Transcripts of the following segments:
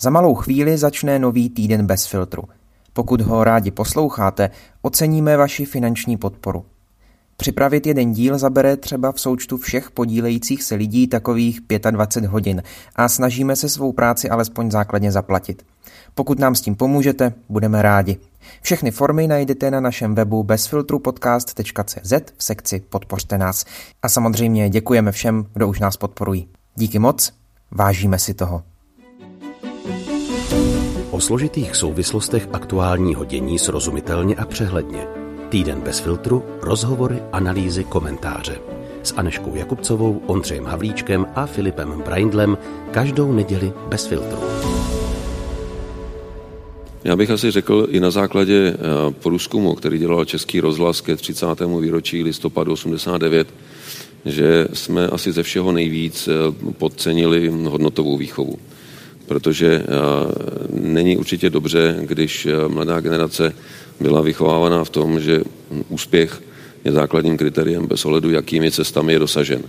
Za malou chvíli začne nový týden bez filtru. Pokud ho rádi posloucháte, oceníme vaši finanční podporu. Připravit jeden díl zabere třeba v součtu všech podílejících se lidí takových 25 hodin a snažíme se svou práci alespoň základně zaplatit. Pokud nám s tím pomůžete, budeme rádi. Všechny formy najdete na našem webu bezfiltrupodcast.cz v sekci Podpořte nás. A samozřejmě děkujeme všem, kdo už nás podporují. Díky moc, vážíme si toho. O složitých souvislostech aktuálního dění srozumitelně a přehledně. Týden bez filtru, rozhovory, analýzy, komentáře. S Aneškou Jakubcovou, Ondřejem Havlíčkem a Filipem Braindlem každou neděli bez filtru. Já bych asi řekl i na základě eh, průzkumu, který dělal Český rozhlas ke 30. výročí listopadu 89, že jsme asi ze všeho nejvíc eh, podcenili hodnotovou výchovu. Protože eh, není určitě dobře, když mladá generace byla vychovávaná v tom, že úspěch je základním kritériem bez ohledu, jakými cestami je dosažen.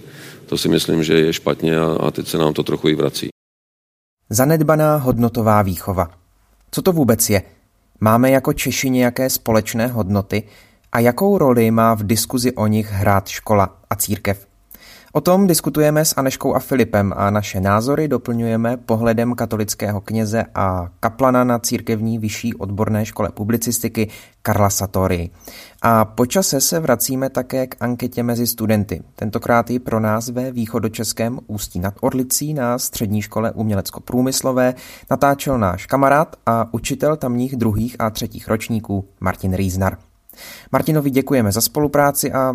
To si myslím, že je špatně a teď se nám to trochu i vrací. Zanedbaná hodnotová výchova. Co to vůbec je? Máme jako Češi nějaké společné hodnoty a jakou roli má v diskuzi o nich hrát škola a církev? O tom diskutujeme s Aneškou a Filipem a naše názory doplňujeme pohledem katolického kněze a kaplana na církevní vyšší odborné škole publicistiky Karla Satori. A počase se vracíme také k anketě mezi studenty. Tentokrát i pro nás ve východočeském Ústí nad Orlicí na střední škole umělecko-průmyslové natáčel náš kamarád a učitel tamních druhých a třetích ročníků Martin Rýznar. Martinovi děkujeme za spolupráci a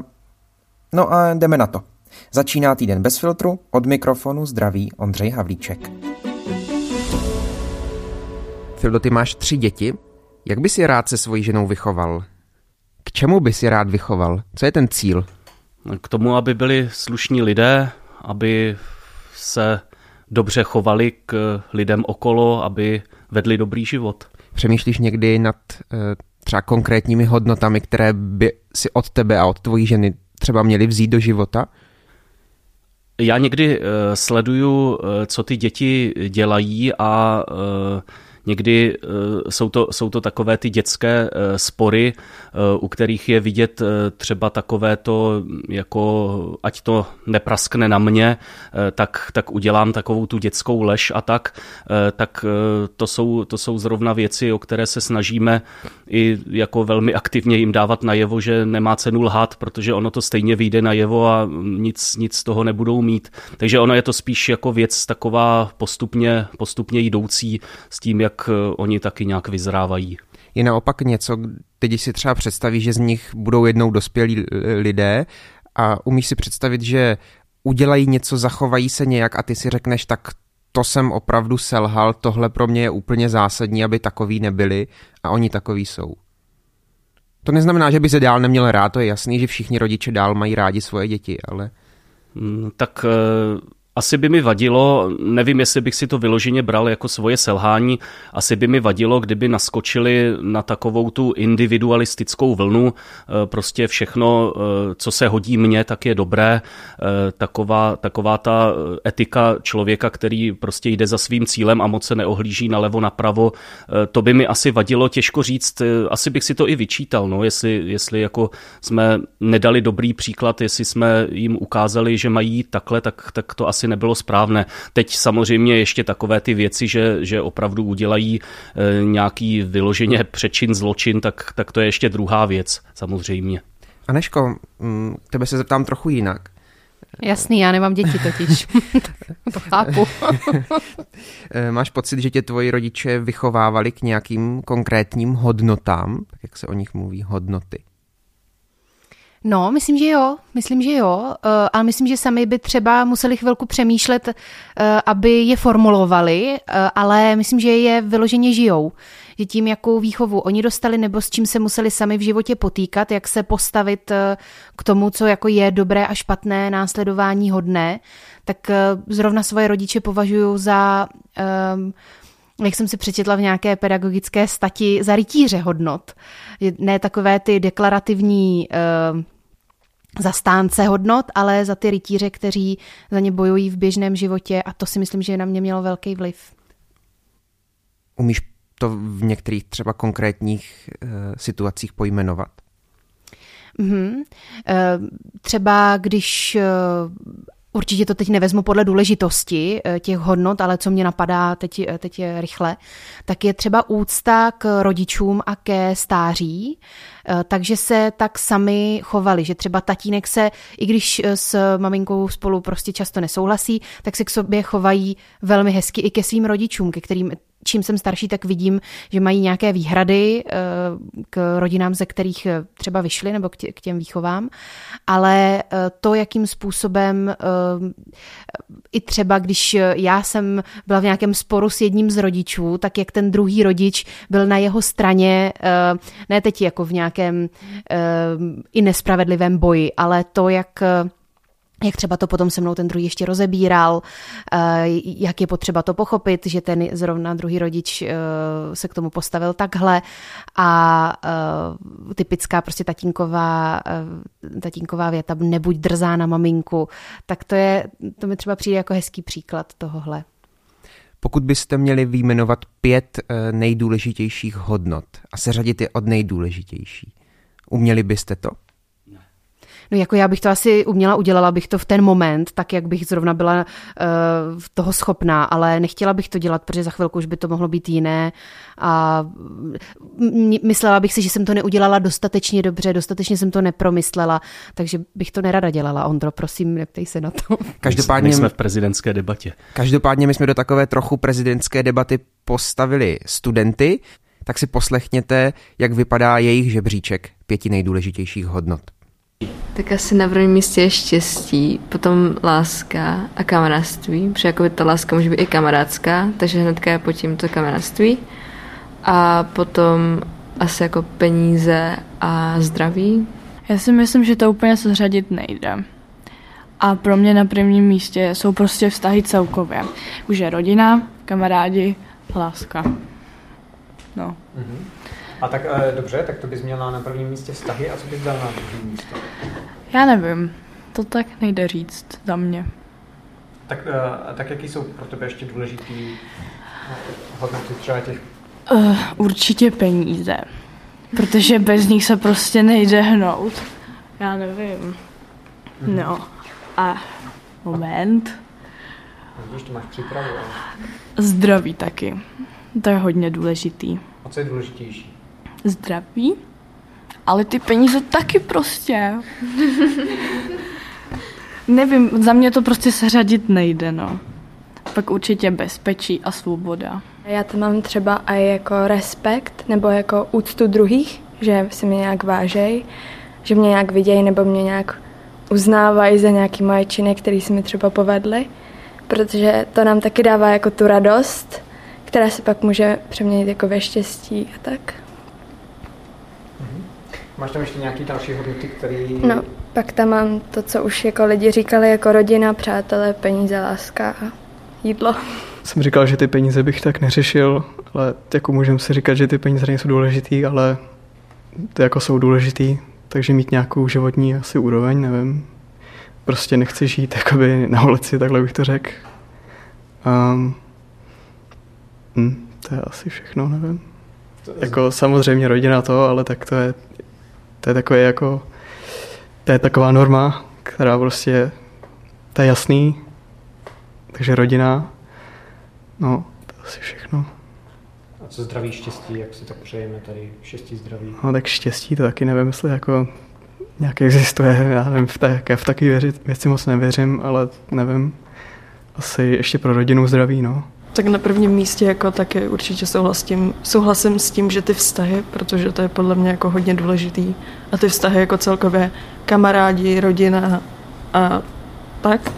no a jdeme na to. Začíná týden bez filtru, od mikrofonu zdraví Ondřej Havlíček. Fildo, ty máš tři děti. Jak bys je rád se svojí ženou vychoval? K čemu bys je rád vychoval? Co je ten cíl? K tomu, aby byli slušní lidé, aby se dobře chovali k lidem okolo, aby vedli dobrý život. Přemýšlíš někdy nad uh, třeba konkrétními hodnotami, které by si od tebe a od tvojí ženy třeba měli vzít do života? Já někdy uh, sleduju, uh, co ty děti dělají a uh, Někdy eh, jsou to, jsou to takové ty dětské eh, spory, eh, u kterých je vidět třeba takové to, jako ať to nepraskne na mě, tak, tak udělám takovou tu dětskou lež a tak, tak to jsou, to jsou zrovna věci, o které se snažíme i jako velmi aktivně jim dávat najevo, že nemá cenu lhát, protože ono to stejně vyjde najevo a nic, nic toho nebudou mít. Takže ono je to spíš jako věc taková postupně, postupně jdoucí s tím, jak jak eh, oni taky nějak vyzrávají. Je naopak něco, teď si třeba představí, že z nich budou jednou dospělí lidé a umíš si představit, že udělají něco, zachovají se nějak a ty si řekneš, tak to jsem opravdu selhal, tohle pro mě je úplně zásadní, aby takový nebyli a oni takový jsou. To neznamená, že by se dál neměl rád, to je jasný, že všichni rodiče dál mají rádi svoje děti, ale... Hmm, tak eh, asi by mi vadilo, nevím, jestli bych si to vyloženě bral jako svoje selhání, asi by mi vadilo, kdyby naskočili na takovou tu individualistickou vlnu, eh, prostě všechno, eh, co se hodí mně, tak je dobré, eh, taková, taková ta etika člověka, který prostě jde za svým cílem a moc se neohlíží na levo napravo, to by mi asi vadilo, těžko říct, asi bych si to i vyčítal, no, jestli, jestli jako jsme nedali dobrý příklad, jestli jsme jim ukázali, že mají takhle, tak, tak to asi asi nebylo správné. Teď samozřejmě ještě takové ty věci, že, že opravdu udělají e, nějaký vyloženě přečin, zločin, tak, tak to je ještě druhá věc, samozřejmě. Aneško, mm, tebe se zeptám trochu jinak. Jasný, já nemám děti totiž. to chápu. E, máš pocit, že tě tvoji rodiče vychovávali k nějakým konkrétním hodnotám, tak jak se o nich mluví, hodnoty? No, myslím, že jo, myslím, že jo, eh, ale myslím, že sami by třeba museli chvilku přemýšlet, eh, aby je formulovali, eh, ale myslím, že je vyloženě žijou. Že tím, jakou výchovu oni dostali, nebo s čím se museli sami v životě potýkat, jak se postavit k tomu, co jako je dobré a špatné, následování hodné, tak zrovna svoje rodiče považuji za jak jsem si přečetla v nějaké pedagogické stati, za rytíře hodnot. Ne takové ty deklarativní zastánce hodnot, ale za ty rytíře, kteří za ně bojují v běžném životě a to si myslím, že na mě mělo velký vliv. Umíš to v některých třeba konkrétních uh, situacích pojmenovat? Mm-hmm. Třeba když Určitě to teď nevezmu podle důležitosti eh, těch hodnot, ale co mě napadá teď, eh, teď je rychle, tak je třeba úcta k rodičům a ke stáří, eh, takže se tak sami chovali, že třeba tatínek se, i když s maminkou spolu prostě často nesouhlasí, tak se k sobě chovají velmi hezky i ke svým rodičům, ke kterým čím jsem starší, tak vidím, že mají nějaké výhrady eh, k rodinám, ze kterých eh, třeba vyšly, nebo k těm výchovám, ale eh, to, jakým způsobem i třeba, když já jsem byla v nějakém sporu s jedním z rodičů, tak jak ten druhý rodič byl na jeho straně, ne teď jako v nějakém i nespravedlivém boji, ale to, jak jak třeba to potom se mnou ten druhý ještě rozebíral, eh, jak je potřeba to pochopit, že ten zrovna druhý rodič eh, se k tomu postavil takhle a eh, typická prostě tatínková, tatínková věta, nebuď drzá na maminku, tak to je, to mi třeba přijde jako hezký příklad tohohle. Pokud byste měli výjmenovat pět nejdůležitějších hodnot a seřadit je od nejdůležitější, uměli byste to? No jako já bych to asi uměla, udělala bych to v ten moment, tak jak bych zrovna byla uh, toho schopná, ale nechtěla bych to dělat, protože za chvilku už by to mohlo být jiné a myslela bych si, že jsem to neudělala dostatečně dobře, dostatečně jsem to nepromyslela, takže bych to nerada dělala. Ondro, prosím, neptej se na to. Každopádně jsme v prezidentské debatě. Každopádně my jsme do takové trochu prezidentské debaty postavili studenty, tak si poslechněte, jak vypadá jejich žebříček pěti nejdůležitějších hodnot. Tak asi na prvním místě je štěstí, potom láska a kamarádství, protože jako ta láska může být i kamarádská, takže hnedka je pod tím to kamarádství. A potom asi jako peníze a zdraví. Já si myslím, že to úplně seřadit nejde. A pro mě na prvním místě jsou prostě vztahy celkově. Už je rodina, kamarádi, láska. No. Mm-hmm. A tak e, dobře, tak to bys měla na prvním místě vztahy a co bys dal na první místo? Já nevím, to tak nejde říct za mě. Tak, e, tak jaký jsou pro tebe ještě důležitý eh, hodnoty třeba těch? Uh, určitě peníze, protože bez nich se prostě nejde hnout. Já nevím. Mm-hmm. No a moment. Vidíš, to máš přípravu. Ale... Zdraví taky. To je hodně důležitý. A co je důležitější? Zdraví, ale ty peníze taky prostě. Nevím, za mě to prostě seřadit nejde, no. Pak určitě bezpečí a svoboda. Já to mám třeba i jako respekt nebo jako úctu druhých, že si mě nějak vážej, že mě nějak vidějí nebo mě nějak uznávají za nějaký moje činy, které se mi třeba povedly, protože to nám taky dává jako tu radost, která se pak může přeměnit jako ve štěstí a tak. Máš tam ještě nějaký další hodnoty, které... No, pak tam mám to, co už jako lidi říkali, jako rodina, přátelé, peníze, láska a jídlo. Jsem říkal, že ty peníze bych tak neřešil, ale jako můžeme si říkat, že ty peníze nejsou důležitý, ale ty jako jsou důležitý, takže mít nějakou životní asi úroveň, nevím. Prostě nechci žít jakoby na ulici, takhle bych to řekl. Um, hm, to je asi všechno, nevím. Jako samozřejmě rodina to, ale tak to je to je takové jako, to je taková norma, která prostě, to je jasný, takže rodina, no, to asi všechno. A co zdraví, štěstí, jak si to přejeme tady, štěstí, zdraví? No tak štěstí to taky nevím, jestli jako nějak existuje, já nevím, v, tak, v takové věci moc nevěřím, ale nevím, asi ještě pro rodinu zdraví, no. Tak na prvním místě jako taky určitě souhlasím, souhlasím s tím, že ty vztahy, protože to je podle mě jako hodně důležitý a ty vztahy jako celkově kamarádi, rodina a tak.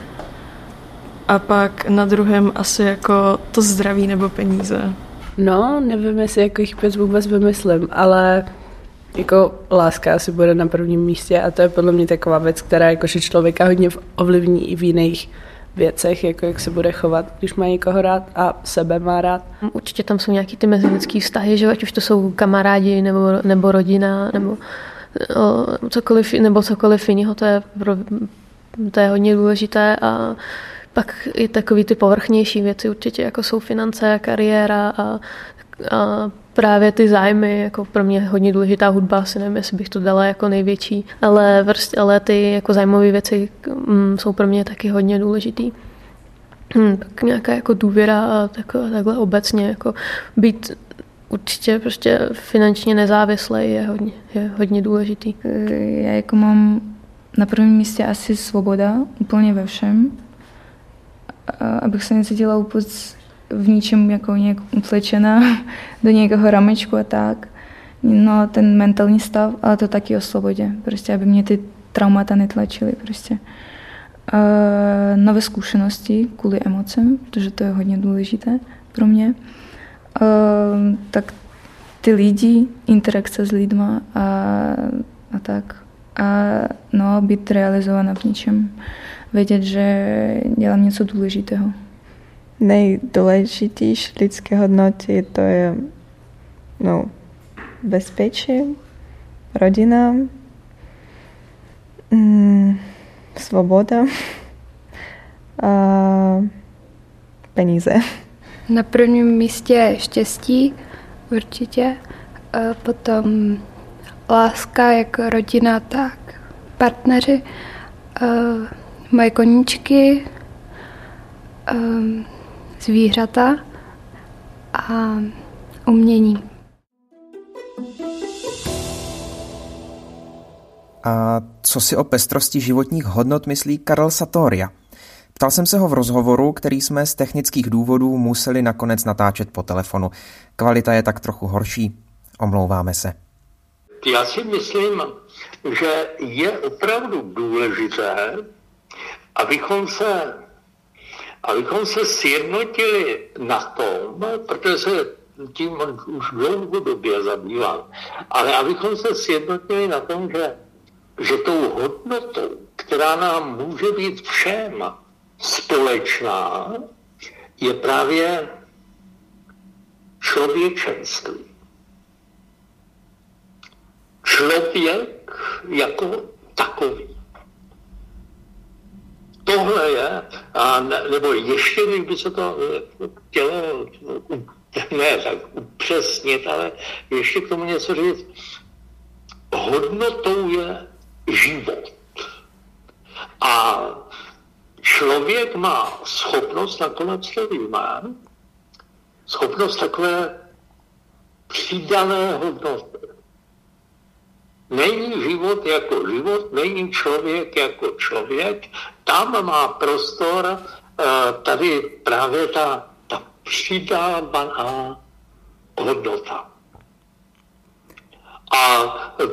A pak na druhém asi jako to zdraví nebo peníze. No, nevím, jestli jako jich pět vůbec vymyslím, ale jako láska asi bude na prvním místě a to je podle mě taková věc, která jakože člověka hodně ovlivní i v jiných věcech, jako jak se bude chovat, když má někoho rád a sebe má rád. Určitě tam jsou nějaký ty mezilidský vztahy, že ať už to jsou kamarádi nebo, nebo rodina nebo o, cokoliv, nebo cokoliv jiného, to je, pro, to je hodně důležité a pak i takový ty povrchnější věci určitě, jako jsou finance, kariéra a a právě ty zájmy, jako pro mě hodně důležitá hudba, asi nevím, jestli bych to dala jako největší, ale, vrst, ale ty jako zájmové věci mm, jsou pro mě taky hodně důležitý. Hmm, tak nějaká jako důvěra a tak, takhle obecně, jako být určitě prostě finančně nezávislý je hodně, je hodně důležitý. Já jako mám na prvním místě asi svoboda, úplně ve všem. Abych se necítila úplně v ničem jako nějak utlečená do nějakého ramečku a tak. No ten mentální stav, ale to taky o svobodě. Prostě, aby mě ty traumata netlačily prostě. Uh, nové zkušenosti kvůli emocem, protože to je hodně důležité pro mě. Uh, tak ty lidi, interakce s lidma a, a tak. A no, být realizovaná v něčem. Vědět, že dělám něco důležitého nejdůležitější lidské hodnoty to je no, bezpečí, rodina, mm, svoboda a peníze. Na prvním místě štěstí určitě, a potom láska, jak rodina, tak partneři, moje koníčky, zvířata a umění. A co si o pestrosti životních hodnot myslí Karel Satoria? Ptal jsem se ho v rozhovoru, který jsme z technických důvodů museli nakonec natáčet po telefonu. Kvalita je tak trochu horší. Omlouváme se. Já si myslím, že je opravdu důležité, abychom se abychom se sjednotili na tom, protože se tím už dlouhodobě zabývám, ale abychom se sjednotili na tom, že, že tou hodnotou, která nám může být všem společná, je právě člověčenství. Člověk jako takový tohle je, a ne, nebo ještě bych by se to eh, chtělo ne tak upřesnit, ale ještě k tomu něco říct. Hodnotou je život. A člověk má schopnost, nakonec to víme, schopnost takové přidané hodnoty. Není život jako život, není člověk jako člověk, tam má prostor eh, tady právě ta, ta přidávaná hodnota. A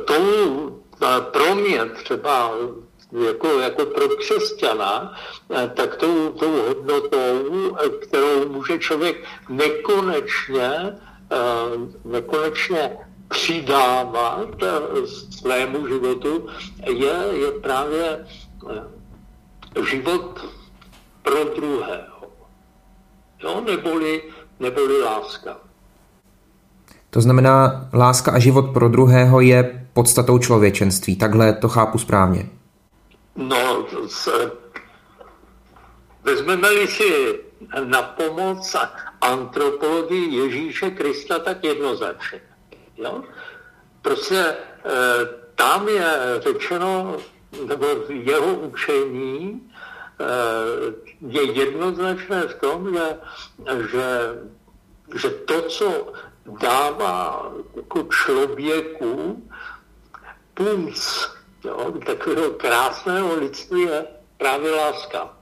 tou eh, pro mě třeba jako, jako pro křesťana, eh, tak tou, tou hodnotou, kterou může člověk nekonečně, nekonečně přidávat svému životu, je, je právě život pro druhého. Jo? Neboli, neboli láska. To znamená, láska a život pro druhého je podstatou člověčenství. Takhle to chápu správně. No, vezmeme-li si na pomoc antropologii Ježíše Krista tak jednoznačně. Jo? Prostě e, tam je řečeno nebo jeho učení eh, je jednoznačné v tom, že, že, že to, co dává jako člověku jo, takového krásného lidství je právě láska.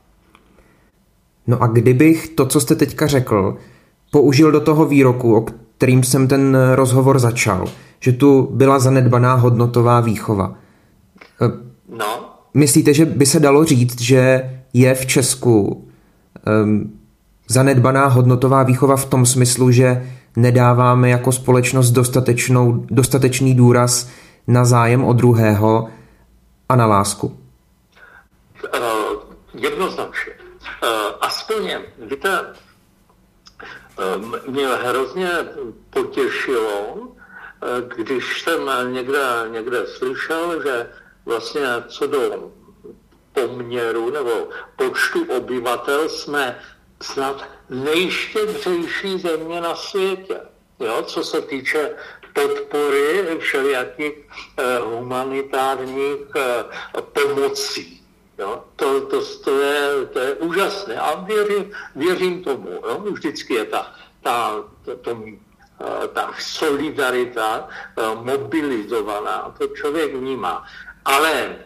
No a kdybych to, co jste teďka řekl, použil do toho výroku, kterým jsem ten rozhovor začal, že tu byla zanedbaná hodnotová výchova. Eh, No. Myslíte, že by se dalo říct, že je v Česku um, zanedbaná hodnotová výchova v tom smyslu, že nedáváme jako společnost dostatečnou, dostatečný důraz na zájem o druhého a na lásku? Uh, jednoznačně. Uh, aspoň, víte, mě hrozně potěšilo, uh, když jsem někde, někde slyšel, že vlastně co do poměru nebo počtu obyvatel jsme snad nejštědřejší země na světě. jo, co se týče podpory všelijakých eh, humanitárních eh, pomocí. Jo? To, to, to, je, to je úžasné a věřím, věřím tomu. Jo? Vždycky je ta, ta, to, to, eh, ta solidarita eh, mobilizovaná, to člověk vnímá. Ale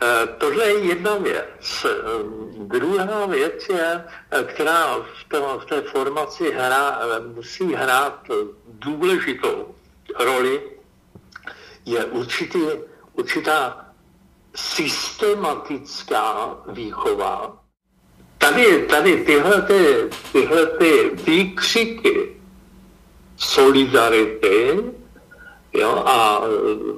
Eh, tohle je jedna věc. Druhá věc je, která v, tom, v té formaci hra, musí hrát důležitou roli, je určitý, určitá systematická výchova. Tady, tady tyhle, ty, tyhle ty výkřiky solidarity jo, a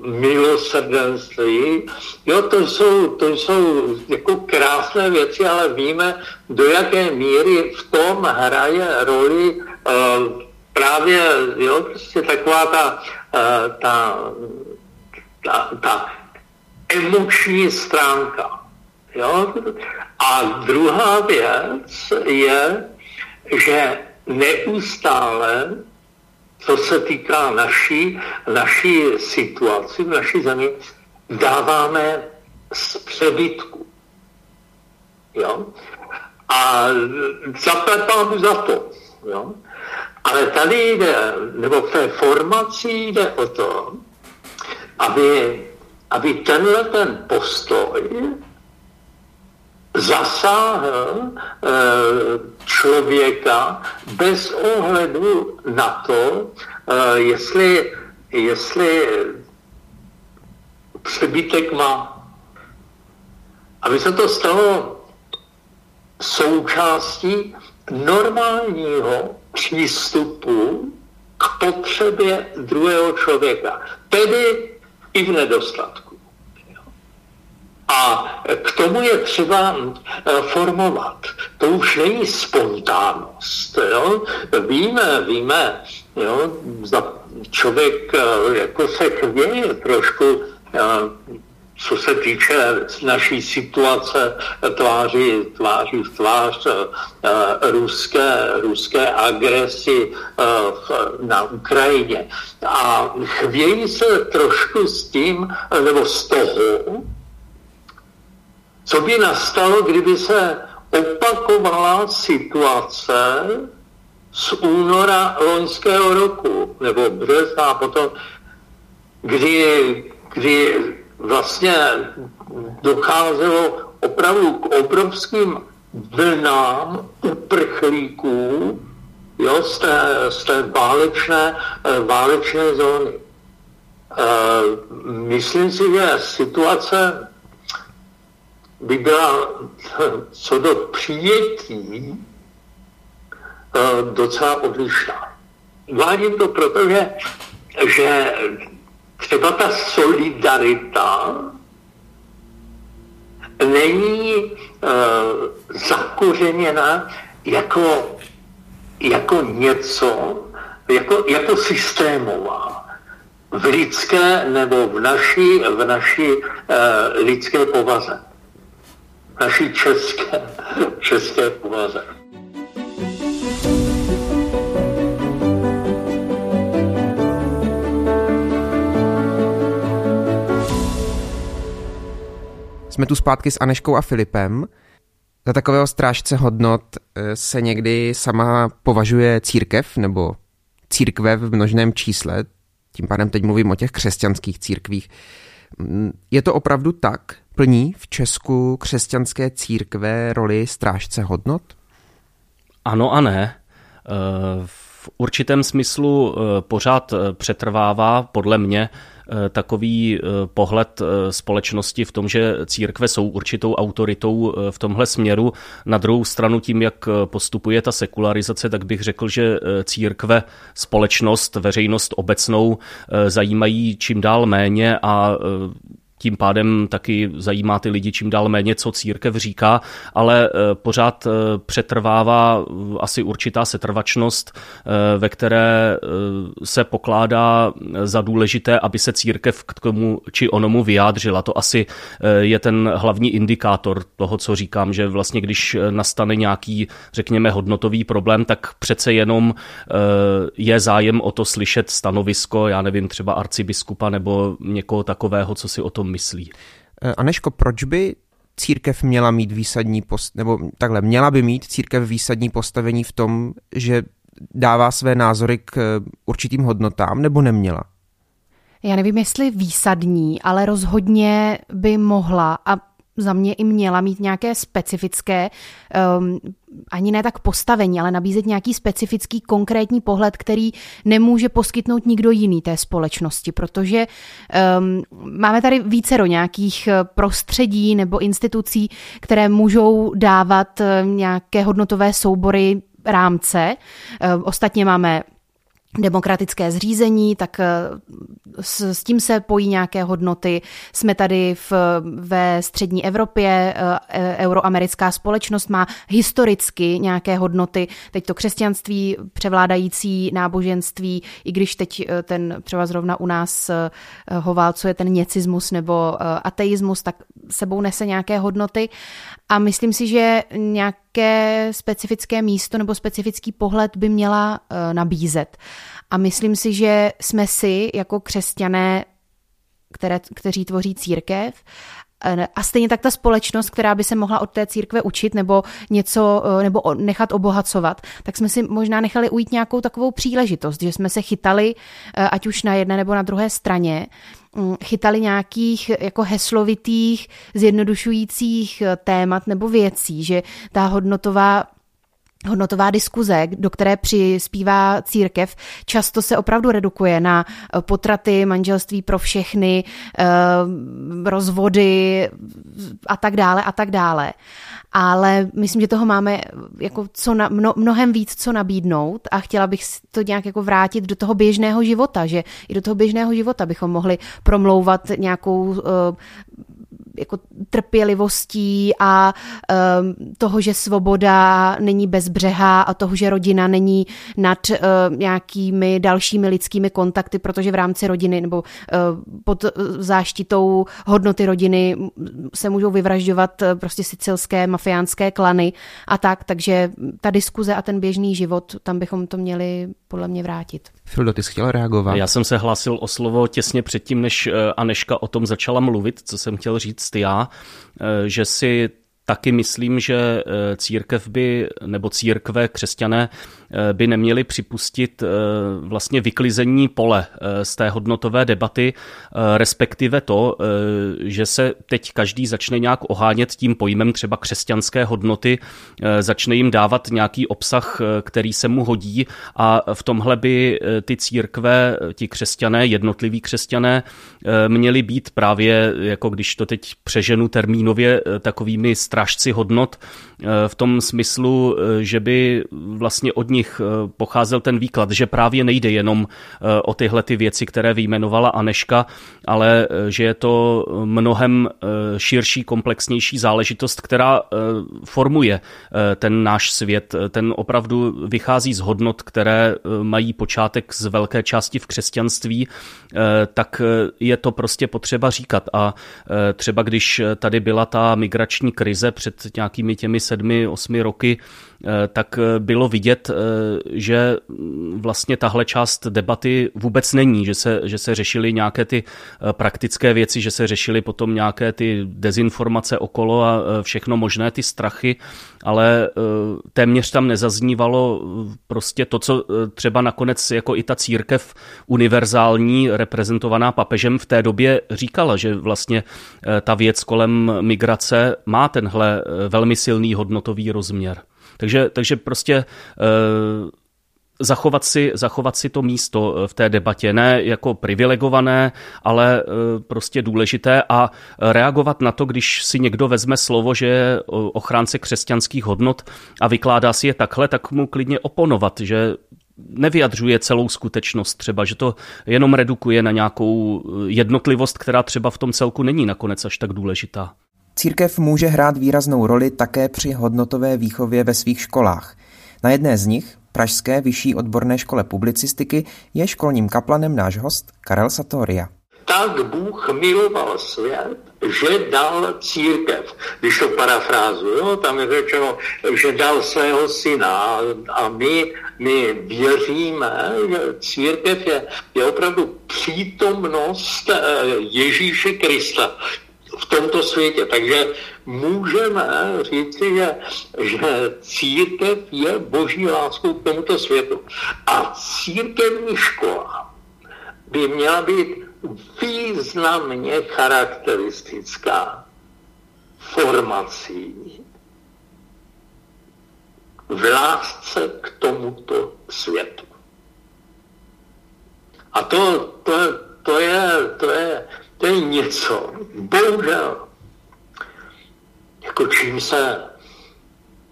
milosrdenství, jo, to jsou, to jsou jako krásné věci, ale víme, do jaké míry v tom hraje roli uh, právě, jo, prostě taková ta, uh, ta, ta, ta emoční stránka. Jo? A druhá věc je, že neustále co se týká naší, naší situaci v naší zemi, dáváme z přebytku. Jo? A zapletám za to. Jo? Ale tady jde, nebo v té formaci jde o to, aby, aby tenhle ten postoj zasáhl eh, člověka bez ohledu na to, eh, jestli, jestli přebytek má. Aby se to stalo součástí normálního přístupu k potřebě druhého člověka, tedy i v nedostatku. A k tomu je třeba eh, formovat. To už není spontánnost. Jo? Víme, víme, jo? člověk eh, jako se chvěje trošku eh, co se týče naší situace tváří, tváří v tvář ruské, ruské agresi na Ukrajině. A chvějí se trošku s tím, nebo z toho, co by nastalo, kdyby se opakovala situace z února loňského roku, nebo března a potom, kdy, kdy vlastně docházelo opravdu k obrovským vlnám uprchlíků jo, z, té, z té válečné, válečné zóny. E, myslím si, že situace by byla co do přijetí eh, docela odlišná. Vádím to proto, že, že třeba ta solidarita není uh, zakořeněna jako, jako něco, jako, jako systémová v lidské nebo v naší, v naší uh, lidské povaze naší české, české povaze. Jsme tu zpátky s Aneškou a Filipem. Za takového strážce hodnot eh, se někdy sama považuje církev nebo církve v množném čísle, tím pádem teď mluvím o těch křesťanských církvích. Mm, je to opravdu tak? Plní v Česku křesťanské církve roli strážce hodnot? Ano a ne. Eh, v určitém smyslu eh, pořád eh, přetrvává podle mě takový pohled společnosti v tom, že církve jsou určitou autoritou v tomhle směru. Na druhou stranu tím, jak postupuje ta sekularizace, tak bych řekl, že církve, společnost, veřejnost obecnou zajímají čím dál méně a tím pádem taky zajímá ty lidi čím dál méně, co církev říká, ale pořád přetrvává asi určitá setrvačnost, ve které se pokládá za důležité, aby se církev k tomu či onomu vyjádřila. To asi je ten hlavní indikátor toho, co říkám, že vlastně když nastane nějaký, řekněme, hodnotový problém, tak přece jenom je zájem o to slyšet stanovisko, já nevím, třeba arcibiskupa nebo někoho takového, co si o tom myslí. Eh, Aneško, proč by církev měla mít výsadní post, nebo takhle, měla by mít církev výsadní postavení v tom, že dává své názory k eh, určitým hodnotám, nebo neměla? Já nevím, jestli výsadní, ale rozhodně by mohla a za mě i měla mít nějaké specifické, um, ani ne tak postavení, ale nabízet nějaký specifický konkrétní pohled, který nemůže poskytnout nikdo jiný té společnosti, protože um, máme tady více do nějakých eh, prostředí nebo institucí, které můžou dávat eh, nějaké hodnotové soubory rámce. Ehm, ostatně máme demokratické zřízení, tak eh, s, s tím se pojí nějaké hodnoty. Jsme tady v, ve střední Evropě, eh, e, euroamerická společnost má historicky nějaké hodnoty. Teď to křesťanství, převládající náboženství, i když teď eh, ten třeba zrovna u nás ho válcuje ten něcismus nebo ateismus, tak sebou nese nějaké hodnoty. A myslím si, že nějaké specifické místo nebo specifický pohled by měla nabízet. A myslím si, že jsme si jako křesťané, které, kteří tvoří církev, a stejně tak ta společnost, která by se mohla od té církve učit nebo něco, nebo nechat obohacovat, tak jsme si možná nechali ujít nějakou takovou příležitost, že jsme se chytali, ať už na jedné nebo na druhé straně, chytali nějakých jako heslovitých, zjednodušujících témat nebo věcí, že ta hodnotová hodnotová diskuze, do které přispívá církev, často se opravdu redukuje na eh, potraty, manželství pro všechny, eh, rozvody a tak dále a tak dále. Ale myslím, že toho máme jako co na, mno, mnohem víc co nabídnout a chtěla bych to nějak jako vrátit do toho běžného života, že i do toho běžného života bychom mohli promlouvat nějakou jako trpělivostí a um, toho, že svoboda není bezbřehá a toho, že rodina není nad uh, nějakými dalšími lidskými kontakty, protože v rámci rodiny nebo uh, pod záštitou hodnoty rodiny se můžou vyvražďovat uh, prostě sicilské mafiánské klany a tak, takže ta diskuze a ten běžný život, tam bychom to měli podle mě vrátit. Fildo, ty jsi chtěl reagovat? Já jsem se hlásil o slovo těsně předtím, než Aneška o tom začala mluvit, co jsem chtěl říct já, že si taky myslím, že církev by, nebo církve křesťané Eh, by neměli připustit eh, vlastně vyklizení pole eh, z té hodnotové debaty, respektive to, že se teď každý začne nějak ohánět tím pojmem třeba křesťanské hodnoty, začne jim dávat nějaký obsah, který se mu hodí a v tomhle by ty církve, ti křesťané, jednotliví křesťané, měli být právě, jako když to teď přeženu termínově, takovými strážci hodnot, v tom smyslu, že by vlastně od nich eh, pocházel ten výklad, že právě nejde jenom eh, o tyhle ty věci, které vyjmenovala Aneška, ale eh, že je to mnohem širší, komplexnější záležitost, která formuje ten náš svět. Ten opravdu vychází z hodnot, které mají počátek z velké části v křesťanství, tak je to prostě potřeba říkat. A třeba když tady byla ta migrační krize před nějakými těmi sedmi, osmi roky, tak eh, bylo vidět, eh, že vlastně tahle část debaty vůbec není, že se, že se řešily nějaké ty praktické věci, že se řešily potom nějaké ty dezinformace okolo a všechno možné, ty strachy, ale téměř tam nezaznívalo prostě to, co třeba nakonec jako i ta církev univerzální, reprezentovaná papežem v té době říkala, že vlastně ta věc kolem migrace má tenhle velmi silný hodnotový rozměr. Takže, takže prostě uh, zachovat si, zachovat si to místo eh, v té debatě, ne jako privilegované, ale eh, prostě důležité a reagovat na to, když si někdo vezme slovo, že je ochránce křesťanských hodnot a vykládá si je takhle, tak mu klidně oponovat, že nevyjadřuje celou skutečnost třeba, že to jenom redukuje na nějakou jednotlivost, která třeba v tom celku není nakonec až tak důležitá. Církev může hrát výraznou roli také při hodnotové výchově ve svých školách. Na jedné z nich, Pražské vyšší odborné škole publicistiky, je školním kaplanem náš host Karel Satoria. Tak Bůh miloval svět, že dal církev. Když to parafrázuju, tam je řečeno, že dal svého syna a my, my věříme, že církev je, je opravdu přítomnost eh, Ježíše Krista v tomto světě. Takže můžeme říct, že, že církev je boží láskou k tomuto světu. A církevní škola by měla být významně charakteristická formací v lásce k tomuto světu. A to, to, to, je, to, je, to je něco, bohužel, jako čím se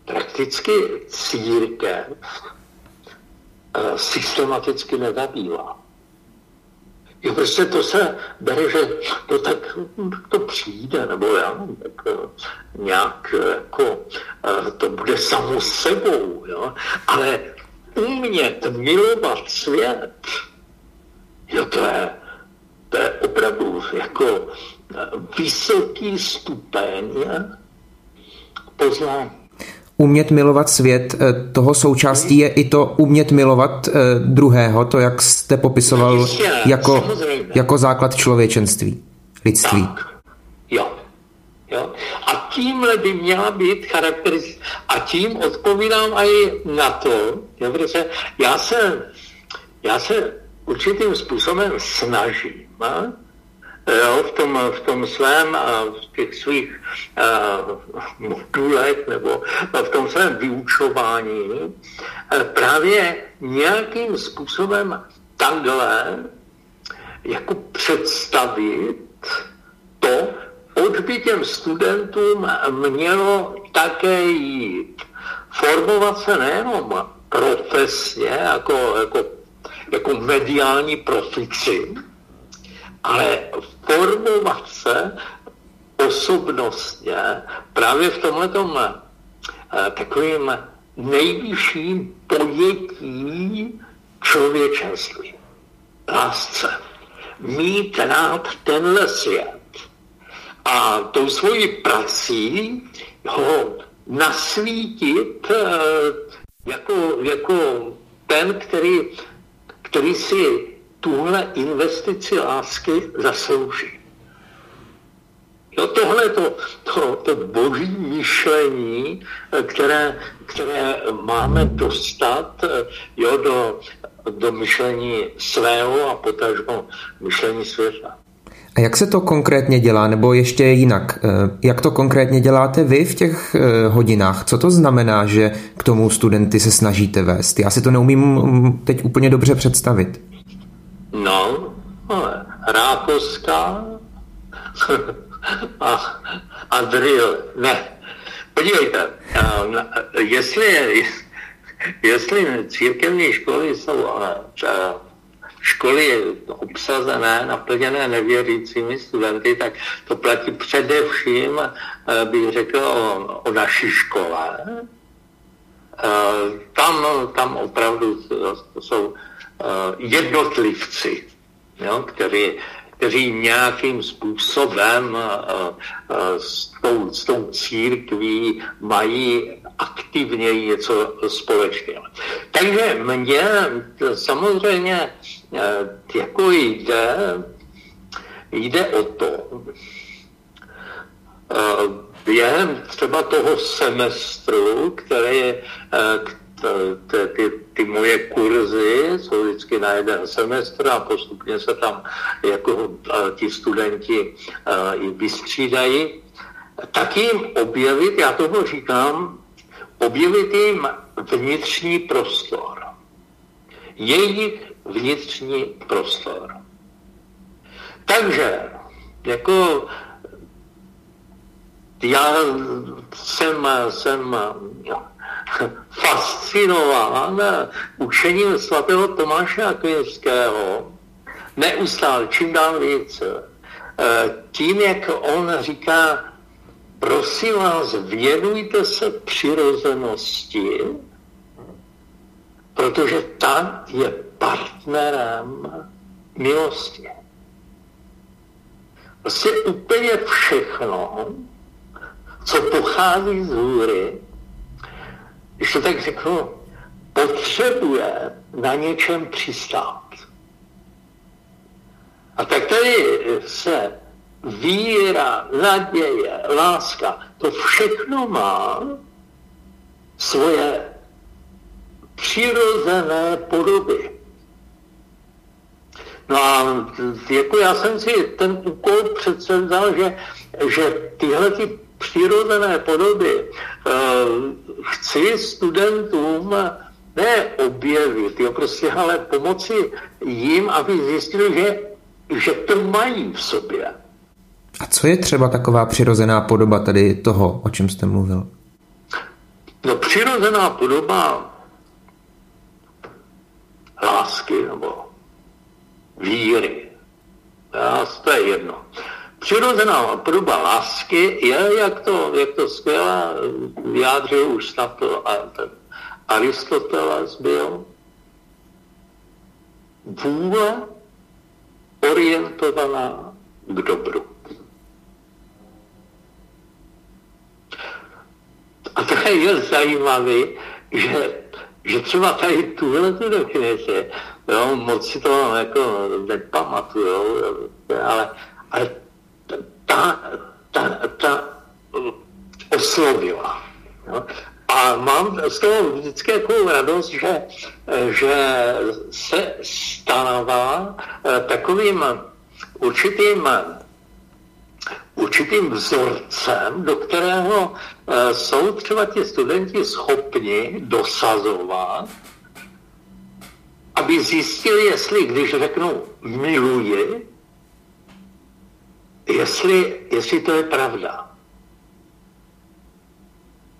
prakticky církev eh, systematicky nezabývá. Jo, prostě to se bere, že to tak to přijde, nebo já tak eh, nějak eh, jako to bude samo sebou, jo. Ale umět milovat svět, jo, to je, to je opravdu jako vysoký stupeň poznání. Umět milovat svět, eh, toho součástí je i to umět milovat eh, druhého, to, jak jste popisoval Jistě, jako, jako základ člověčenství, lidství. Tak. Jo. jo. A tímhle by měla být charakteristika. A tím odpovídám i na to, jo, protože já se, já se určitým způsobem snažím a? jo, v, tom, v tom svém, v těch svých uh, modulech nebo v tom svém vyučování právě nějakým způsobem takhle jako představit to, oč by těm studentům mělo také jít. Formovat se nejenom profesně, jako, jako, jako mediální profici, ale formovat se osobnostně právě v tomhletom eh, takovým nejvyšším pojetí člověčenství. Lásce. Mít rád tenhle svět. A tou svojí prací ho nasvítit eh, jako, jako ten, který, který si tuhle investici lásky zaslouží. Jo, tohle to, to, to boží myšlení, které, které máme dostat jo, do, do myšlení svého a potažmo myšlení světa. A jak se to konkrétně dělá, nebo ještě jinak, eh, jak to konkrétně děláte vy v těch eh, hodinách? Co to znamená, že k tomu studenty se snažíte vést? Já si to neumím mm, teď úplně dobře představit. No, Rákoska a, a drill. Ne. Podívejte, jestli, jestli církevní školy jsou školy obsazené, naplněné nevěřícími studenty, tak to platí především, bych řekl, o, o naší škole. Tam, tam opravdu jsou Eh, jednotlivci, jo, který, kteří nějakým způsobem eh, eh, s tou, s tou církví mají aktivně něco společného. Takže mně samozřejmě jako jde, jde o to, během třeba toho semestru, který, ty, ty moje kurzy jsou vždycky na jeden semestr a postupně se tam jako ti studenti i vystřídají, tak jim objevit, já toho říkám, objevit jim vnitřní prostor. Jejich vnitřní prostor. Takže, jako já jsem, jsem fascinován učením svatého Tomáše Akvinského, neustále, čím dál víc. Eh, tím, jak on říká, prosím vás, věnujte se přirozenosti, protože ta je partnerem milosti. Prostě úplně všechno, co pochází z hůry, když to tak řeknu, potřebuje na něčem přistát. A tak tady se víra, naděje, láska, to všechno má svoje přirozené podoby. No a jako já jsem si ten úkol vzal, že, že tyhle ty přirozené podoby uh, chci studentům ne objevit, jo, prostě, ale pomoci jim, aby zjistili, že, že to mají v sobě. A co je třeba taková přirozená podoba tady toho, o čem jste mluvil? No přirozená podoba lásky nebo víry. Já, to je jedno. Přirozená podoba lásky je, jak to, jak to skvěle vyjádřil už snad to a ten Aristoteles byl, vůle orientovaná k dobru. A to je zajímavé, že, že třeba tady tuhle tu definici, jo, moc si to jako nepamatuju, ale, ale ta, ta, ta oslovila. Jo. A mám z toho vždycky jako radost, že, že se stává eh, takovým určitým určitým vzorcem, do kterého eh, jsou třeba ti studenti schopni dosazovat, aby zjistili, jestli, když řeknu miluji, jestli, jestli to je pravda.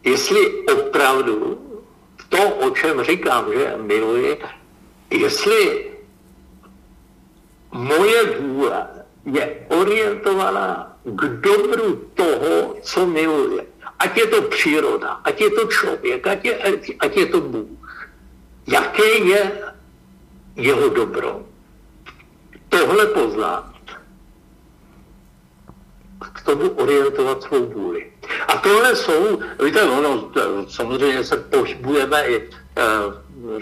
Jestli opravdu to, o čem říkám, že miluji, jestli moje vůle je orientovaná k dobru toho, co miluje. Ať je to příroda, ať je to člověk, ať je, ať, je to Bůh. Jaké je jeho dobro? Tohle poznat k tomu orientovat svou vůli. A tohle jsou, víte, ono, samozřejmě se pohybujeme i, eh,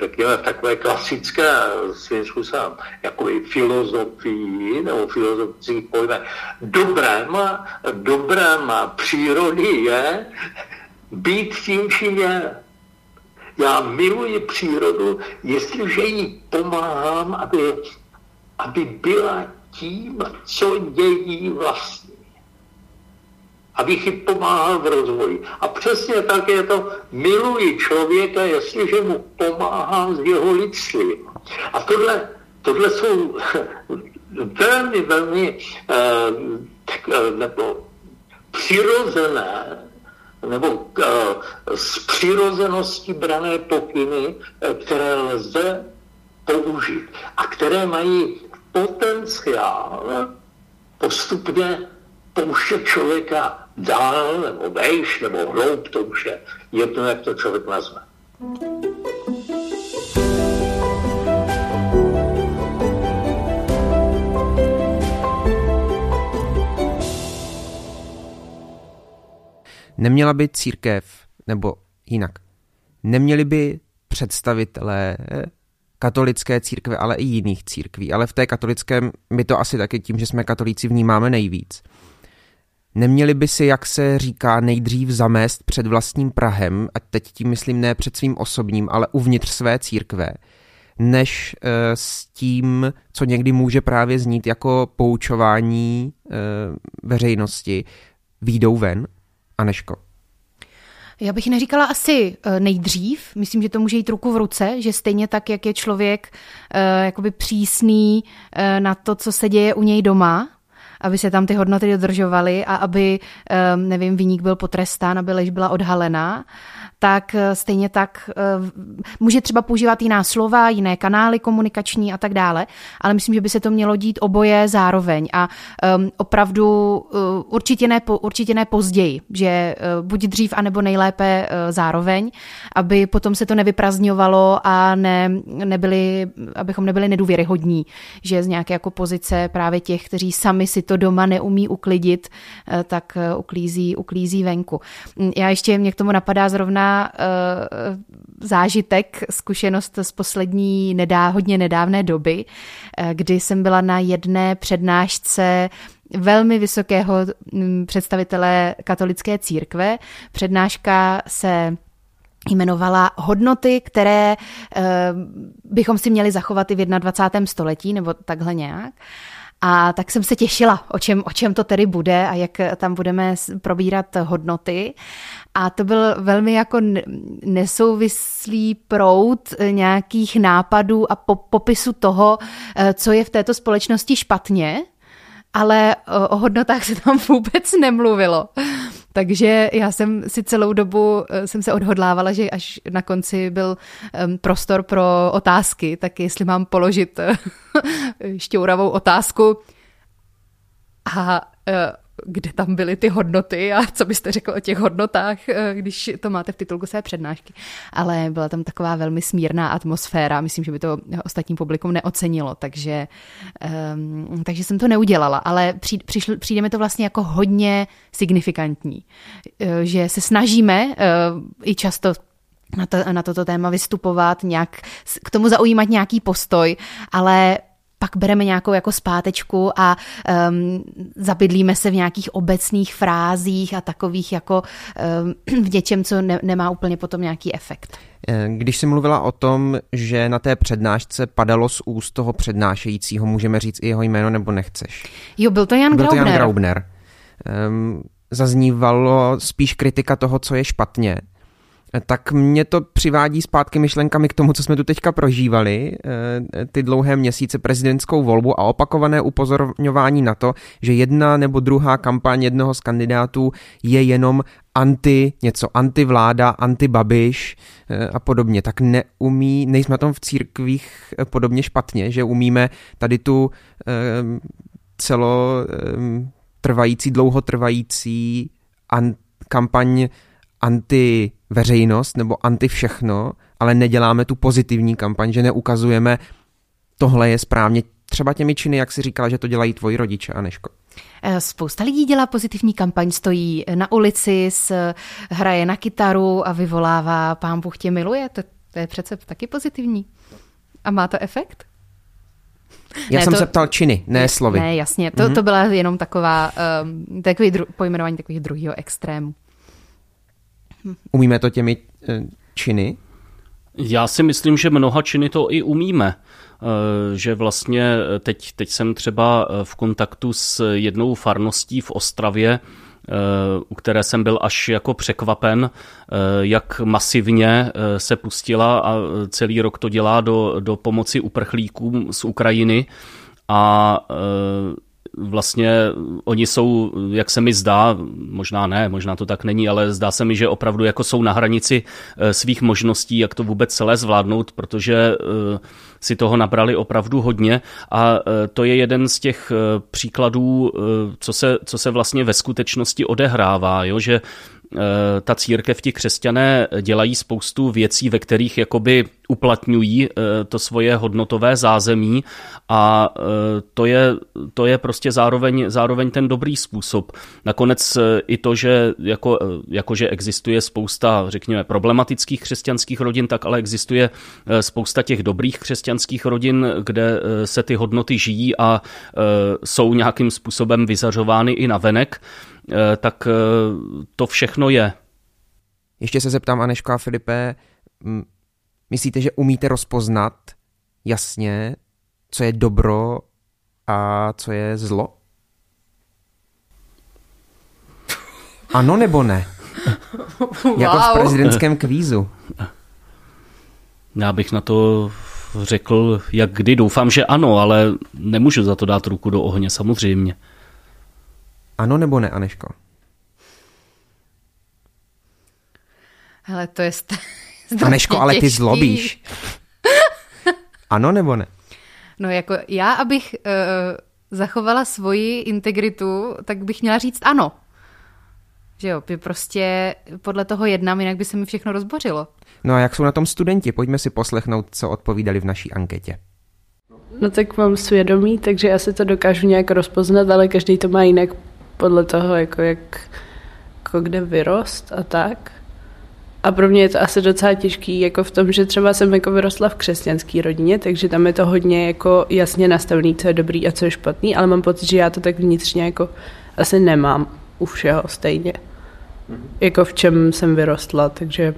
řekněme, v takové klasické svým způsobem, jako i filozofii nebo filozofických pojmech. Dobrém, dobrém přírody je být tím, čím je. Já miluji přírodu, jestliže jí pomáhám, aby, aby byla tím, co je jí vlastní abych jim pomáhal v rozvoji. A přesně tak je to, miluji člověka, jestliže mu pomáhám s jeho lidstvím. A tohle, tohle jsou velmi, velmi eh, tak, eh, nebo přirozené nebo eh, z přirozenosti brané pokyny, eh, které lze použít a které mají potenciál postupně pouštět člověka dál nebo vejš nebo hloub, to už je jedno, jak to člověk nazve. Neměla by církev, nebo jinak, neměli by představitelé katolické církve, ale i jiných církví, ale v té katolické my to asi taky tím, že jsme katolíci vnímáme nejvíc Neměli by si, jak se říká, nejdřív zamést před vlastním Prahem, a teď tím myslím ne před svým osobním, ale uvnitř své církve, než e, s tím, co někdy může právě znít jako poučování e, veřejnosti, výjdou ven? Aneško. Já bych neříkala asi eh, nejdřív. Myslím, že to může jít ruku v ruce, že stejně tak, jak je člověk jakoby přísný na to, co se děje u něj doma, aby se tam ty hodnoty dodržovaly a aby, nevím, výnik byl potrestán, aby lež byla odhalená tak eh, stejně tak eh, může třeba používat jiná slova, jiné kanály komunikační a tak dále, ale myslím, že by se to mělo dít oboje zároveň a um, opravdu uh, určitě, ne, určitě ne později, že buď dřív, anebo nejlépe zároveň, aby potom se to nevyprazňovalo a ne, nebyli, abychom nebyli nedůvěryhodní, že z nějaké jako pozice právě těch, kteří sami si to doma neumí uklidit, tak uklízí, uklízí venku. Já ještě mě k tomu napadá zrovna uh, zážitek, zkušenost z poslední nedá, hodně nedávné doby, uh, kdy jsem byla na jedné přednášce velmi vysokého mm, představitele katolické církve. Přednáška se jmenovala hodnoty, které uh, bychom si měli zachovat i v 21. století, nebo takhle nějak. A tak jsem se těšila, o čem, o čem to tedy bude a jak tam budeme probírat hodnoty. A to byl velmi jako nesouvislý prout nějakých nápadů a popisu toho, eh, co je v této společnosti špatně, ale o hodnotách se tam vůbec nemluvilo. Takže já jsem si celou dobu eh, jsem se odhodlávala, že až na konci byl prostor pro otázky, tak jestli mám položit eh, šťouravou otázku. A kde tam byly ty hodnoty a co byste řekl o těch hodnotách, eh, když to máte v titulku své přednášky. Ale byla tam taková velmi smírná atmosféra, myslím, že by to ostatním publikum neocenilo, takže, um, takže jsem to neudělala, ale při, přišl, přijde mi to vlastně jako hodně signifikantní, eh, že se snažíme uh, i často na, to, na toto téma vystupovat, nějak k tomu zaujímat nějaký postoj, ale pak bereme nějakou jako zpátečku a um, zabydlíme se v nějakých obecných frázích a takových jako um, v něčem, co ne, nemá úplně potom nějaký efekt. Eh, když jsi mluvila o tom, že na té přednášce padalo z úst toho přednášejícího, můžeme říct i jeho jméno nebo nechceš? Jo, byl to Jan byl Graubner. To Jan Graubner. Um, zaznívalo spíš kritika toho, co je špatně tak mě to přivádí zpátky myšlenkami k tomu, co jsme tu teďka prožívali, eh, ty dlouhé měsíce prezidentskou volbu a opakované upozorňování na to, že jedna nebo druhá kampaň jednoho z kandidátů je jenom anti něco, antivláda, antibabiš eh, a podobně, tak neumí, nejsme tom v církvích eh, podobně špatně, že umíme tady tu celo trvající, dlouhotrvající kampaň anti veřejnost nebo anti všechno, ale neděláme tu pozitivní kampaň, že neukazujeme, tohle je správně, třeba těmi činy, jak si říkala, že to dělají tvoji rodiče, Aneško. Eh, spousta lidí dělá pozitivní kampaň, stojí na ulici, hraje na kytaru a vyvolává pán Bůh tě miluje. To, to je přece taky pozitivní. A má to efekt? Já ne, jsem to, se ptal činy, ne slovy. Ne, jasně. To, mm-hmm. to byla jenom taková, um, takový dru, pojmenování takových druhého extrému. Umíme to těmi eh, činy? Já si myslím, že mnoha činy to i umíme. Eh, že vlastně teď, teď jsem třeba eh, v kontaktu s jednou farností v Ostravě, u které jsem byl až jako překvapen, jak masivně se pustila a celý rok to dělá do, do pomoci uprchlíkům z Ukrajiny a vlastně oni jsou, jak se mi zdá, možná ne, možná to tak není, ale zdá se mi, že opravdu jako jsou na hranici eh, svých možností, jak to vůbec celé zvládnout, protože eh, si toho nabrali opravdu hodně a eh, to je jeden z těch příkladů, co se, co se vlastně ve skutečnosti odehrává, jo? že ta církev, ti křesťané dělají spoustu věcí, ve kterých jakoby uplatňují eh, to svoje hodnotové zázemí a eh, to je, to je prostě zároveň, zároveň ten dobrý způsob. Nakonec i to, že jako, jako že existuje spousta, řekněme, problematických křesťanských rodin, tak ale existuje spousta těch dobrých křesťanských rodin, kde se ty hodnoty žijí a jsou nějakým způsobem vyzařovány i na venek. Eh, tak eh, to všechno je. Ještě se zeptám, Aneško a Filipe, myslíte, že umíte rozpoznat jasně, co je dobro a co je zlo? Ano nebo ne? Wow. Jako v prezidentském kvízu. Já bych na to řekl, jak kdy. Doufám, že ano, ale nemůžu za to dát ruku do ohně, samozřejmě. Ano nebo ne, Aneško? Hele, to je st- Aneško, ale ty zlobíš. ano nebo ne? No jako já, abych uh, zachovala svoji integritu, tak bych měla říct ano. Že jo, by prostě podle toho jednám, jinak by se mi všechno rozbořilo. No a jak jsou na tom studenti? Pojďme si poslechnout, co odpovídali v naší anketě. No tak mám svědomí, takže já si to dokážu nějak rozpoznat, ale každý to má jinak podle toho, jako jak jako kde vyrost a tak. A pro mě je to asi docela těžký, jako v tom, že třeba jsem jako vyrostla v křesťanské rodině, takže tam je to hodně jako jasně nastavený, co je dobrý a co je špatný, ale mám pocit, že já to tak vnitřně jako asi nemám u všeho stejně. Jako v čem jsem vyrostla, takže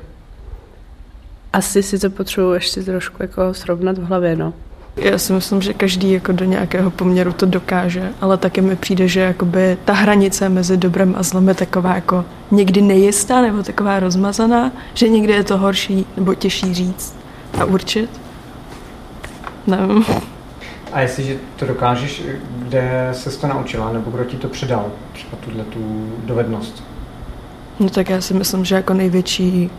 asi si to potřebuji ještě trošku jako srovnat v hlavě, no. Já si myslím, že každý jako do nějakého poměru to dokáže, ale taky mi přijde, že jakoby ta hranice mezi dobrem a zlem je taková jako někdy nejistá nebo taková rozmazaná, že někdy je to horší nebo těžší říct a určit. Nevím. A jestliže to dokážeš, kde se to naučila, nebo kdo ti to předal, třeba tuhle tu dovednost? No tak já si myslím, že jako největší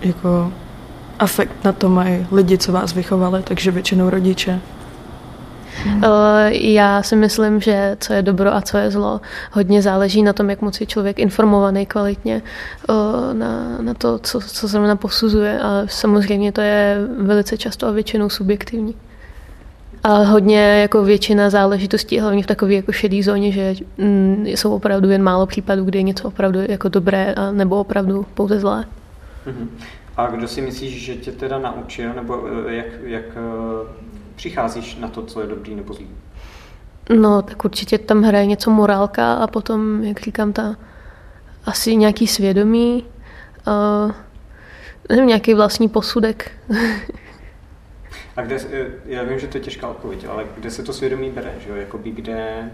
jako afekt na to mají lidi, co vás vychovali, takže většinou rodiče. Eh, Já si myslím, že co je dobro a co je zlo, hodně záleží na tom, jak moc je člověk informovaný kvalitně eh, na, na to, co, co zrovna posuzuje. A samozřejmě to je velice často a většinou subjektivní. A hodně jako většina záležitostí, hlavně v takové jako šedé zóně, že mm, jsou opravdu jen málo případů, kdy je něco opravdu jako dobré a nebo opravdu pouze zlé. Mhm. A kdo si myslíš, že tě teda naučil, nebo eh, jak, jak eh, přicházíš na to, co je dobrý nebo zlý? No, tak určitě tam hraje něco morálka a potom, jak říkám, ta asi nějaký svědomí, uh, nevím, nějaký vlastní posudek. A kde, eh, já vím, že to je těžká odpověď, ale kde se to svědomí bere, že jo? Jakoby kde...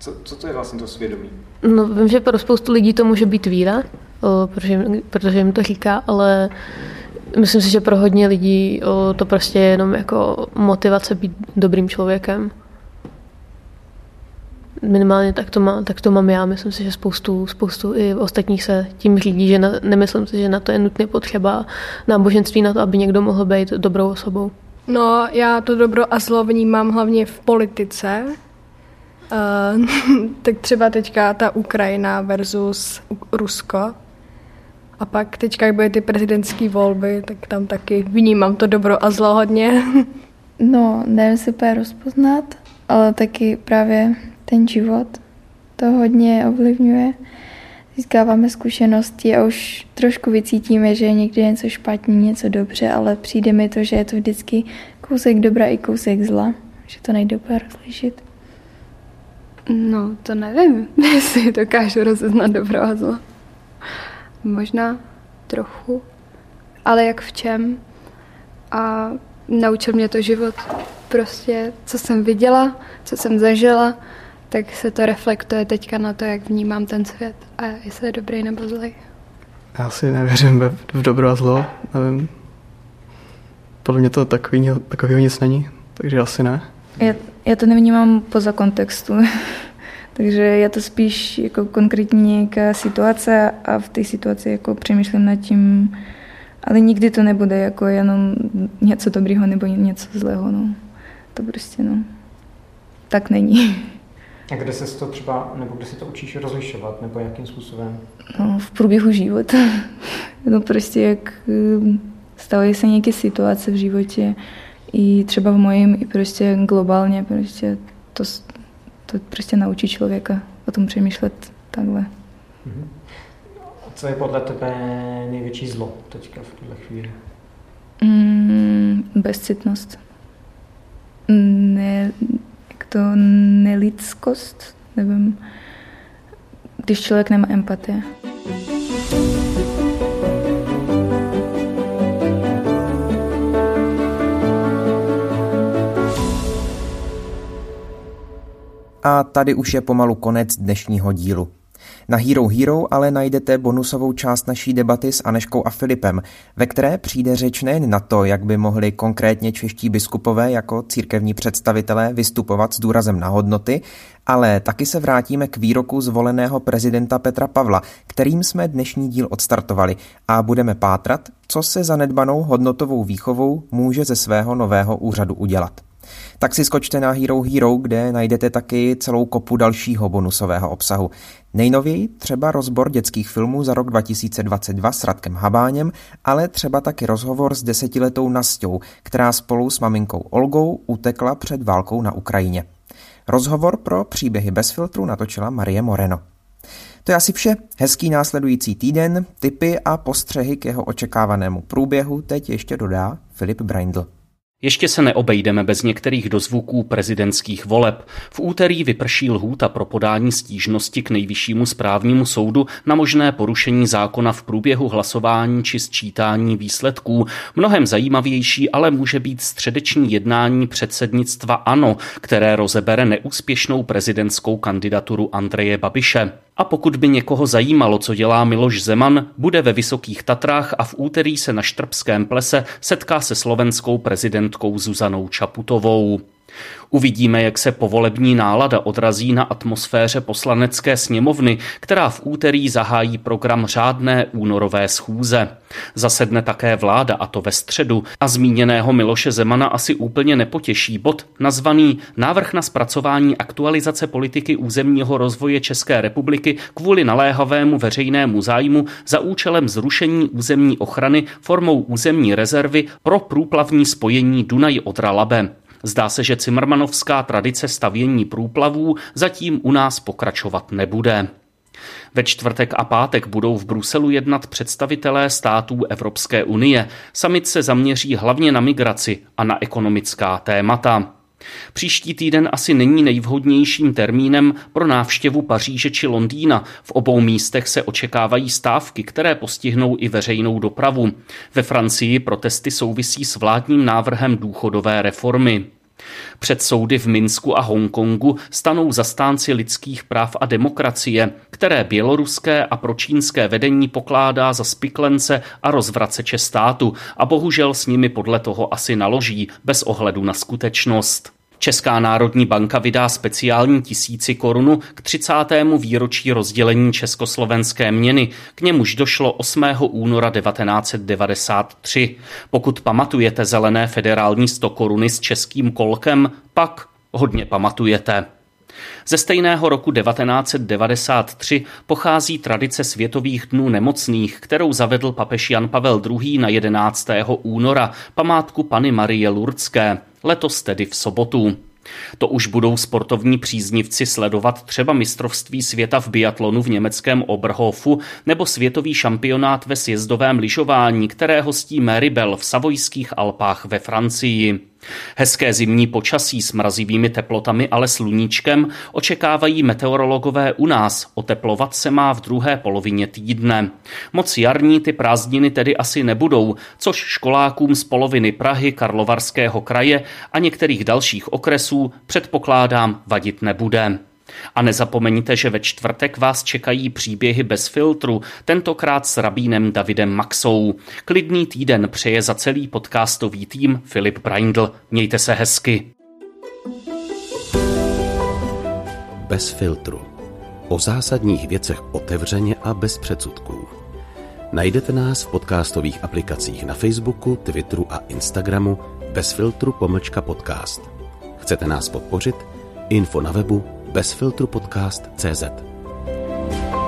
Co, co to je vlastně to svědomí? no, vím, že pro spoustu lidí to může být víra, o, protože, protože jim to říká, ale myslím si, že pro hodně lidí o, to prostě je jenom jako motivace být dobrým člověkem. Minimálně tak to, má, tak to mám já. Myslím si, že spoustu, spoustu i ostatních se tím řídí, že na, nemyslím si, že na to je nutně potřeba náboženství na to, aby někdo mohl být dobrou osobou. No, já to dobro a zlo vnímám hlavně v politice. Uh, tak třeba teďka ta Ukrajina versus Rusko. A pak teďka, jak byly ty prezidentské volby, tak tam taky vnímám to dobro a zlo hodně. No, nevím si úplně rozpoznat, ale taky právě ten život to hodně ovlivňuje. Získáváme zkušenosti a už trošku vycítíme, že je někdy něco špatně, něco dobře, ale přijde mi to, že je to vždycky kousek dobra i kousek zla, že to nejde úplně rozlišit. No, to nevím, jestli dokážu rozeznat dobro a zlo. Možná trochu, ale jak v čem. A naučil mě to život. Prostě, co jsem viděla, co jsem zažila, tak se to reflektuje teďka na to, jak vnímám ten svět a jestli je dobrý nebo zlý. Já si nevěřím ve, v dobro a zlo, nevím. Podle mě to takový, takového nic není, takže asi ne. Já, já to nevnímám poza kontextu. Takže je to spíš jako konkrétní nějaká situace a v té situaci jako přemýšlím nad tím, ale nikdy to nebude jako jenom něco dobrého nebo něco zlého. No. To prostě no, tak není. A kde se to třeba, nebo kde se to učíš rozlišovat, nebo jakým způsobem? No, v průběhu života. No prostě jak eh, stávají se nějaké situace v životě, i třeba v mojím, i prostě globálně, prostě to, to prostě naučí člověka o tom přemýšlet takhle. Mhm. A co je podle tebe největší zlo teďka v tuhle chvíli? Mm, bezcitnost. Ne, jak to nelidskost, nevím, když člověk nemá empatie. A tady už je pomalu konec dnešního dílu. Na Hero Hero ale najdete bonusovou část naší debaty s Aneškou a Filipem, ve které přijde řeč nejen na to, jak by mohli konkrétně čeští biskupové jako církevní představitelé vystupovat s důrazem na hodnoty, ale taky se vrátíme k výroku zvoleného prezidenta Petra Pavla, kterým jsme dnešní díl odstartovali a budeme pátrat, co se zanedbanou hodnotovou výchovou může ze svého nového úřadu udělat. Tak si skočte na Hero Hero, kde najdete taky celou kopu dalšího bonusového obsahu. Nejnověji třeba rozbor dětských filmů za rok 2022 s Radkem Habáněm, ale třeba taky rozhovor s desetiletou Nastou, která spolu s maminkou Olgou utekla před válkou na Ukrajině. Rozhovor pro příběhy bez filtru natočila Marie Moreno. To je asi vše. Hezký následující týden, tipy a postřehy k jeho očekávanému průběhu teď ještě dodá Filip Braindl. Ještě se neobejdeme bez některých dozvuků prezidentských voleb. V úterý vyprší lhůta pro podání stížnosti k nejvyššímu správnímu soudu na možné porušení zákona v průběhu hlasování či sčítání výsledků. Mnohem zajímavější ale může být středeční jednání předsednictva ANO, které rozebere neúspěšnou prezidentskou kandidaturu Andreje Babiše. A pokud by někoho zajímalo, co dělá Miloš Zeman, bude ve Vysokých Tatrách a v úterý se na Štrbském plese setká se slovenskou prezidentkou Zuzanou Čaputovou. Uvidíme, jak se povolební nálada odrazí na atmosféře poslanecké sněmovny, která v úterý zahájí program řádné únorové schůze. Zasedne také vláda, a to ve středu, a zmíněného Miloše Zemana asi úplně nepotěší bod nazvaný Návrh na zpracování aktualizace politiky územního rozvoje České republiky kvůli naléhavému veřejnému zájmu za účelem zrušení územní ochrany formou územní rezervy pro průplavní spojení Dunaj-Odra-Labe. Zdá se, že cimrmanovská tradice stavění průplavů zatím u nás pokračovat nebude. Ve čtvrtek a pátek budou v Bruselu jednat představitelé států Evropské unie. Summit se zaměří hlavně na migraci a na ekonomická témata. Příští týden asi není nejvhodnějším termínem pro návštěvu Paříže či Londýna. V obou místech se očekávají stávky, které postihnou i veřejnou dopravu. Ve Francii protesty souvisí s vládním návrhem důchodové reformy. Před soudy v Minsku a Hongkongu stanou zastánci lidských práv a demokracie, které běloruské a pročínské vedení pokládá za spiklence a rozvraceče státu a bohužel s nimi podle toho asi naloží, bez ohledu na skutečnost. Česká národní banka vydá speciální tisíci korunu k 30. výročí rozdělení československé měny. K němuž došlo 8. února 1993. Pokud pamatujete zelené federální 100 koruny s českým kolkem, pak hodně pamatujete. Ze stejného roku 1993 pochází tradice Světových dnů nemocných, kterou zavedl papež Jan Pavel II. na 11. února, památku Pany Marie Lurdské, letos tedy v sobotu. To už budou sportovní příznivci sledovat třeba mistrovství světa v biatlonu v německém Oberhofu nebo světový šampionát ve sjezdovém lyžování, které hostí Maribel v Savojských Alpách ve Francii. Hezké zimní počasí s mrazivými teplotami, ale sluníčkem očekávají meteorologové u nás. Oteplovat se má v druhé polovině týdne. Moc jarní ty prázdniny tedy asi nebudou, což školákům z poloviny Prahy, Karlovarského kraje a některých dalších okresů předpokládám vadit nebude. A nezapomeňte, že ve čtvrtek vás čekají příběhy bez filtru, tentokrát s rabínem Davidem Maxou. Klidný týden přeje za celý podcastový tým Filip Braindl. Mějte se hezky. Bez filtru. O zásadních věcech otevřeně a bez předsudků. Najdete nás v podcastových aplikacích na Facebooku, Twitteru a Instagramu bez filtru pomlčka podcast. Chcete nás podpořit? Info na webu bezfiltrupodcast.cz. podcast.cz.